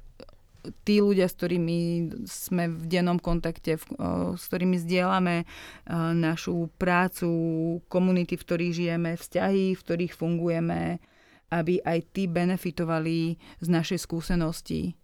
tí ľudia, s ktorými sme v dennom kontakte, s ktorými zdieľame našu prácu, komunity, v ktorých žijeme, vzťahy, v ktorých fungujeme, aby aj tí benefitovali z našej skúsenosti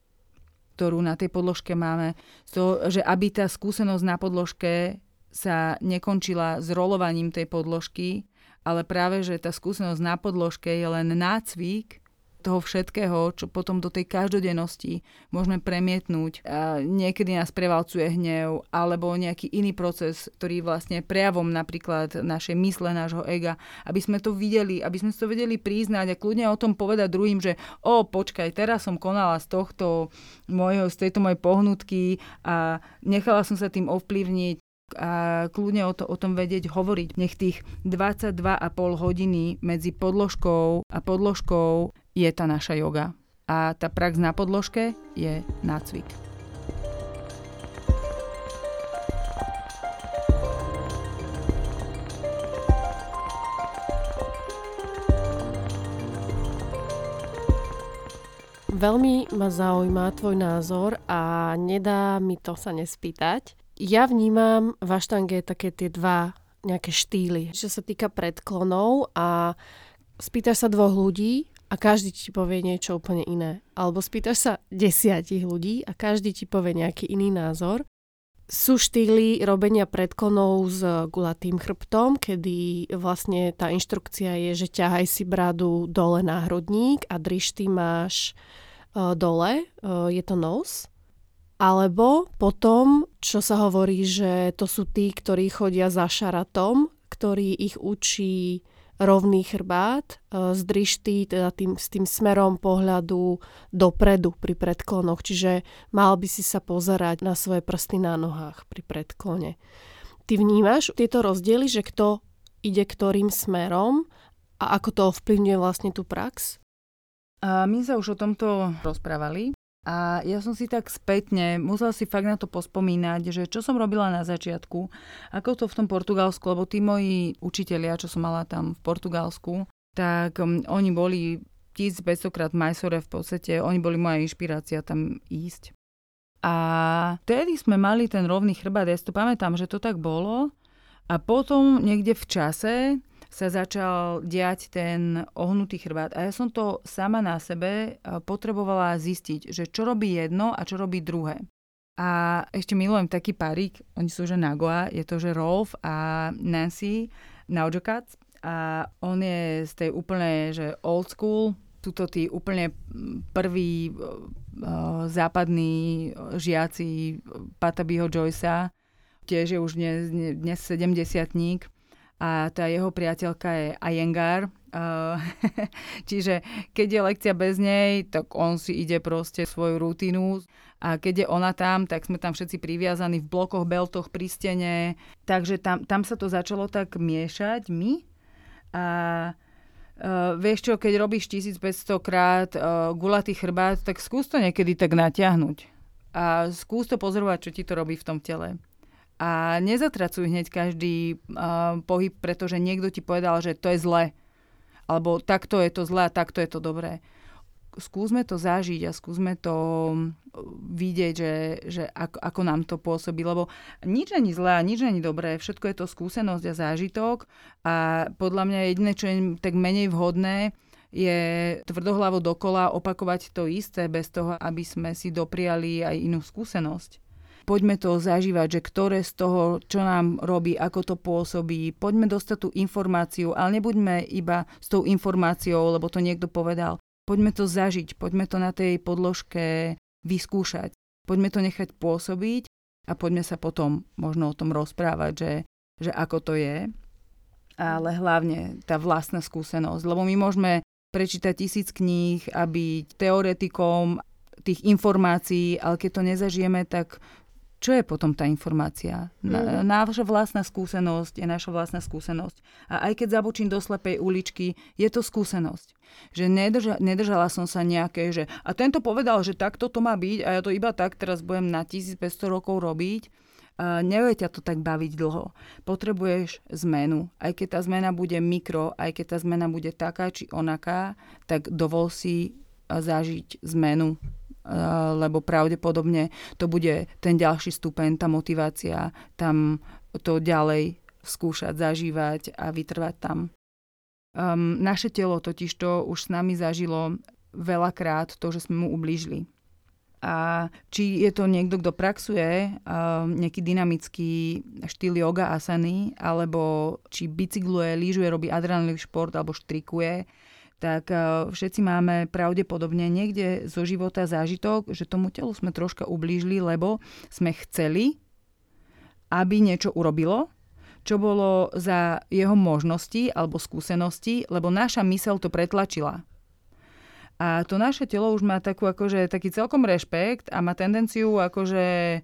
ktorú na tej podložke máme, to, že aby tá skúsenosť na podložke sa nekončila s rolovaním tej podložky, ale práve, že tá skúsenosť na podložke je len nácvik toho všetkého, čo potom do tej každodennosti môžeme premietnúť. A niekedy nás prevalcuje hnev alebo nejaký iný proces, ktorý vlastne prejavom napríklad našej mysle, nášho ega, aby sme to videli, aby sme to vedeli priznať a kľudne o tom povedať druhým, že o, počkaj, teraz som konala z tohto môjho, z tejto mojej pohnutky a nechala som sa tým ovplyvniť a kľudne o, to, o tom vedieť hovoriť. Nech tých 22,5 hodiny medzi podložkou a podložkou je tá naša yoga. A tá prax na podložke je nácvik. Veľmi ma zaujíma tvoj názor a nedá mi to sa nespýtať. Ja vnímam v aštange také tie dva nejaké štýly, čo sa týka predklonov a spýtaš sa dvoch ľudí a každý ti povie niečo úplne iné. Alebo spýtaš sa desiatich ľudí a každý ti povie nejaký iný názor. Sú štýly robenia predklonov s gulatým chrbtom, kedy vlastne tá inštrukcia je, že ťahaj si bradu dole na hrudník a drišty máš uh, dole, uh, je to nos. Alebo potom, čo sa hovorí, že to sú tí, ktorí chodia za šaratom, ktorý ich učí rovný chrbát, e, zdrištý teda tým, s tým smerom pohľadu dopredu pri predklonoch. Čiže mal by si sa pozerať na svoje prsty na nohách pri predklone. Ty vnímaš tieto rozdiely, že kto ide ktorým smerom a ako to ovplyvňuje vlastne tú prax? A my sa už o tomto rozprávali A ja som si tak spätne, musela si fakt na to pospomínať, že čo som robila na začiatku, ako to v tom Portugalsku, lebo tí moji učitelia, čo som mala tam v Portugalsku, tak um, oni boli 1500 krát Majsore v podstate, oni boli moja inšpirácia tam ísť. A vtedy sme mali ten rovný chrbát, ja si to pamätám, že to tak bolo. A potom niekde v čase sa začal diať ten ohnutý chrbát. A ja som to sama na sebe potrebovala zistiť, že čo robí jedno a čo robí druhé. A ešte milujem taký parík, oni sú že Nagoa, je to že Rolf a Nancy Naujokat. A on je z tej úplne, že old school, tuto tí úplne prví uh, západní žiaci Patabiho Joycea, tiež je už dnes, dnes 70 a tá jeho priateľka je Ayengar. [laughs] Čiže keď je lekcia bez nej, tak on si ide proste svoju rutinu a keď je ona tam, tak sme tam všetci priviazaní v blokoch, beltoch, pri stene. Takže tam, tam sa to začalo tak miešať my. A Uh, vieš čo, keď robíš 1500 krát uh, gulatý chrbát, tak skús to niekedy tak natiahnuť. A skús to pozorovať, čo ti to robí v tom tele a nezatracuj hneď každý uh, pohyb, pretože niekto ti povedal, že to je zle. Alebo takto je to zle a takto je to dobré. Skúsme to zažiť a skúsme to vidieť, že, že ako, ako nám to pôsobí, lebo nič není zlé a nič není dobré, všetko je to skúsenosť a zážitok a podľa mňa jediné, čo je tak menej vhodné, je tvrdohlavo dokola opakovať to isté bez toho, aby sme si dopriali aj inú skúsenosť poďme to zažívať, že ktoré z toho, čo nám robí, ako to pôsobí, poďme dostať tú informáciu, ale nebuďme iba s tou informáciou, lebo to niekto povedal. Poďme to zažiť, poďme to na tej podložke vyskúšať, poďme to nechať pôsobiť a poďme sa potom možno o tom rozprávať, že, že ako to je, ale hlavne tá vlastná skúsenosť, lebo my môžeme prečítať tisíc kníh a byť teoretikom tých informácií, ale keď to nezažijeme, tak čo je potom tá informácia? Na, mm. Náša vlastná skúsenosť je naša vlastná skúsenosť. A aj keď zabočím do slepej uličky, je to skúsenosť. Že nedrža, nedržala som sa nejaké, že a tento povedal, že takto to má byť a ja to iba tak teraz budem na 1500 rokov robiť. Uh, nevie ťa to tak baviť dlho. Potrebuješ zmenu. Aj keď tá zmena bude mikro, aj keď tá zmena bude taká či onaká, tak dovol si zažiť zmenu lebo pravdepodobne to bude ten ďalší stupeň, tá motivácia tam to ďalej skúšať, zažívať a vytrvať tam. Um, naše telo totiž to už s nami zažilo veľakrát to, že sme mu ublížili. A či je to niekto, kto praxuje um, nejaký dynamický štýl yoga asany, alebo či bicykluje, lyžuje, robí adrenalinový šport alebo štrikuje, tak e, všetci máme pravdepodobne niekde zo života zážitok, že tomu telu sme troška ublížili, lebo sme chceli, aby niečo urobilo, čo bolo za jeho možnosti alebo skúsenosti, lebo naša mysel to pretlačila. A to naše telo už má takú, akože, taký celkom rešpekt a má tendenciu akože e,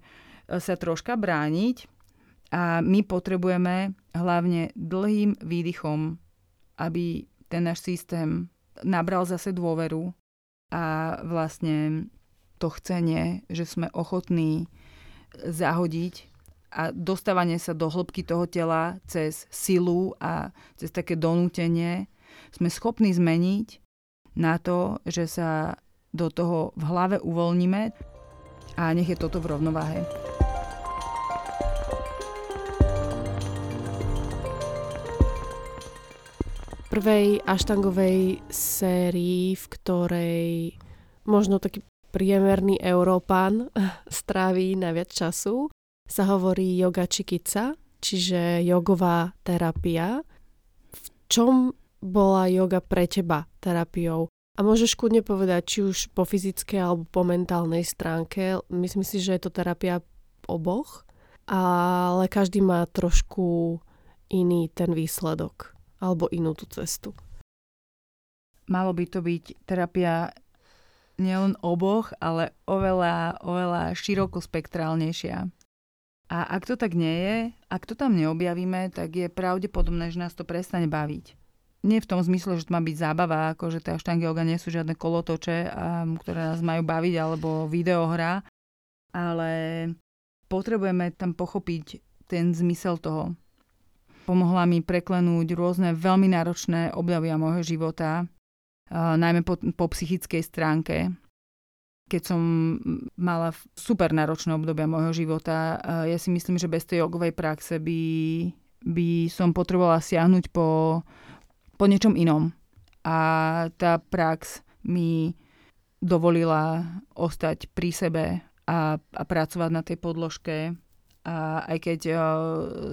sa troška brániť. A my potrebujeme hlavne dlhým výdychom, aby ten náš systém nabral zase dôveru a vlastne to chcenie, že sme ochotní zahodiť a dostávanie sa do hĺbky toho tela cez silu a cez také donútenie sme schopní zmeniť na to, že sa do toho v hlave uvoľníme a nech je toto v rovnováhe. Prvej aštangovej sérii, v ktorej možno taký priemerný Európan [laughs] stráví najviac času, sa hovorí yoga čikica, čiže jogová terapia. V čom bola yoga pre teba terapiou? A môžeš kľudne povedať, či už po fyzickej alebo po mentálnej stránke. Myslím si, že je to terapia oboch, ale každý má trošku iný ten výsledok alebo inú tú cestu. Malo by to byť terapia nielen oboch, ale oveľa, oveľa širokospektrálnejšia. A ak to tak nie je, ak to tam neobjavíme, tak je pravdepodobné, že nás to prestane baviť. nie v tom zmysle, že to má byť zábava, ako že štangy yoga nie sú žiadne kolotoče, ktoré nás majú baviť, alebo videohra, ale potrebujeme tam pochopiť ten zmysel toho. Pomohla mi preklenúť rôzne veľmi náročné obdobia môjho života, najmä po, po psychickej stránke. Keď som mala super náročné obdobia môjho života, ja si myslím, že bez tej jogovej praxe by, by som potrebovala siahnuť po, po niečom inom. A tá prax mi dovolila ostať pri sebe a, a pracovať na tej podložke a aj keď uh,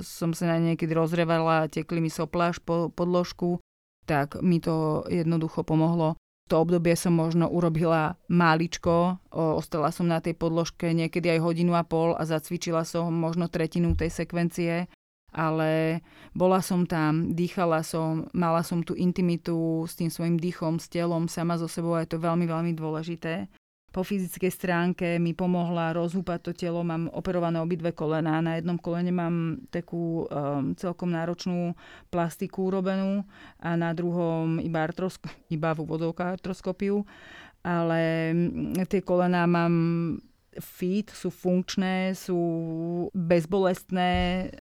som sa na niekedy rozrevala a tekli mi sopláš po podložku, tak mi to jednoducho pomohlo. To obdobie som možno urobila máličko, o, ostala som na tej podložke niekedy aj hodinu a pol a zacvičila som možno tretinu tej sekvencie, ale bola som tam, dýchala som, mala som tú intimitu s tým svojim dýchom, s telom, sama so sebou a je to veľmi, veľmi dôležité. Po fyzickej stránke mi pomohla rozhúpať to telo, mám operované obidve kolená, na jednom kolene mám takú um, celkom náročnú plastiku urobenú a na druhom iba, artrosk- iba v úvodovka artroskopiu, ale mm, tie kolená mám fit, sú funkčné, sú bezbolestné.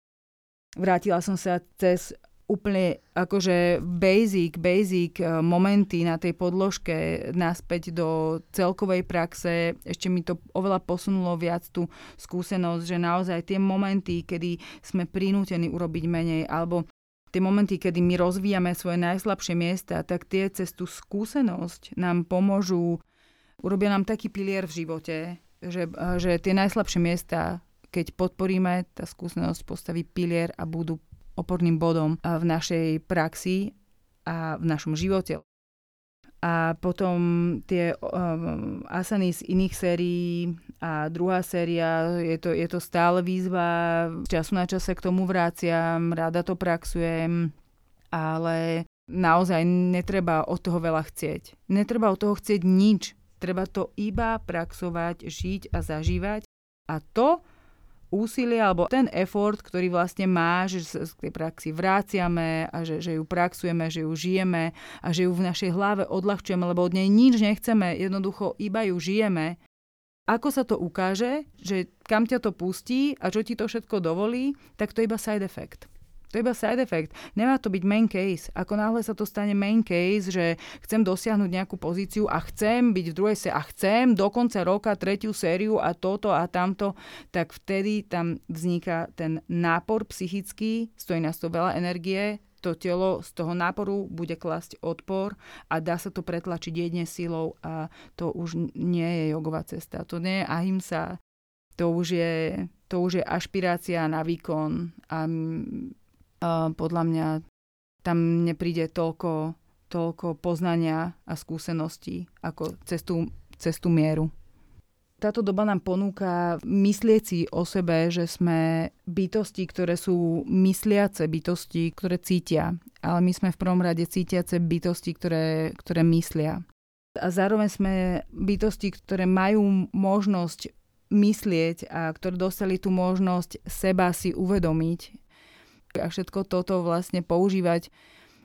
Vrátila som sa cez úplne akože basic, basic eh, momenty na tej podložke naspäť do celkovej praxe. Ešte mi to oveľa posunulo viac tú skúsenosť, že naozaj tie momenty, kedy sme prinútení urobiť menej, alebo tie momenty, kedy my rozvíjame svoje najslabšie miesta, tak tie cez tú skúsenosť nám pomôžu, urobia nám taký pilier v živote, že, eh, že tie najslabšie miesta, keď podporíme, tá skúsenosť postaví pilier a budú oporným bodom v našej praxi a v našom živote. A potom tie um, asany z iných sérií a druhá séria, je to, je to stále výzva, času na čase k tomu vráciam, rada to praxujem, ale naozaj netreba od toho veľa chcieť. Netreba od toho chcieť nič. Treba to iba praxovať, žiť a zažívať. A to úsilie alebo ten effort, ktorý vlastne má, že sa k tej praxi vráciame a že, že ju praxujeme, že ju žijeme a že ju v našej hlave odľahčujeme, lebo od nej nič nechceme, jednoducho iba ju žijeme. Ako sa to ukáže, že kam ťa to pustí a čo ti to všetko dovolí, tak to je iba side effect. To je iba side effect. Nemá to byť main case. Ako náhle sa to stane main case, že chcem dosiahnuť nejakú pozíciu a chcem byť v druhej se a chcem do konca roka tretiu sériu a toto a tamto, tak vtedy tam vzniká ten nápor psychický, stojí nás to veľa energie, to telo z toho náporu bude klasť odpor a dá sa to pretlačiť jedne silou a to už nie je jogová cesta. To nie je ahimsa, to už je, to už je ašpirácia na výkon a podľa mňa tam nepríde toľko, toľko poznania a skúseností ako cez tú, cez tú mieru. Táto doba nám ponúka myslieť si o sebe, že sme bytosti, ktoré sú mysliace bytosti, ktoré cítia. Ale my sme v prvom rade cítiace bytosti, ktoré, ktoré myslia. A zároveň sme bytosti, ktoré majú možnosť myslieť a ktoré dostali tú možnosť seba si uvedomiť a všetko toto vlastne používať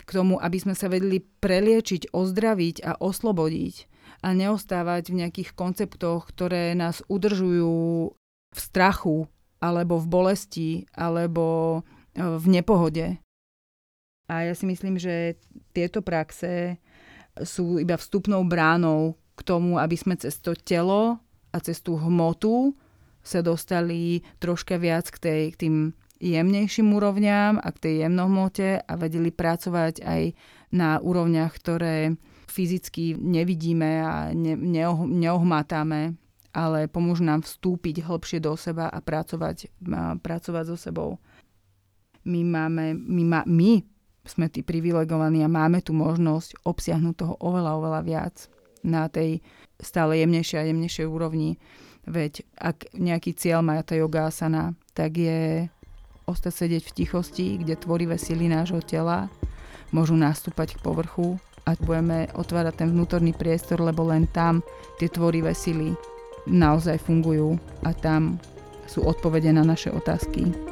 k tomu, aby sme sa vedeli preliečiť, ozdraviť a oslobodiť a neostávať v nejakých konceptoch, ktoré nás udržujú v strachu alebo v bolesti alebo e, v nepohode. A ja si myslím, že tieto praxe sú iba vstupnou bránou k tomu, aby sme cez to telo a cez tú hmotu sa dostali troška viac k, tej, k tým jemnejším úrovňam a k tej jemnohmote a vedeli pracovať aj na úrovniach, ktoré fyzicky nevidíme a ne, neoh, neohmatáme, ale pomôžu nám vstúpiť hlbšie do seba a pracovať, a pracovať so sebou. My máme, my, ma, my sme tí privilegovaní a máme tu možnosť obsiahnuť toho oveľa, oveľa viac na tej stále jemnejšej a jemnejšej úrovni. Veď ak nejaký cieľ má tá yogasana, tak je ostať sedieť v tichosti, kde tvorivé sily nášho tela môžu nastúpať k povrchu a budeme otvárať ten vnútorný priestor, lebo len tam tie tvorivé sily naozaj fungujú a tam sú odpovede na naše otázky.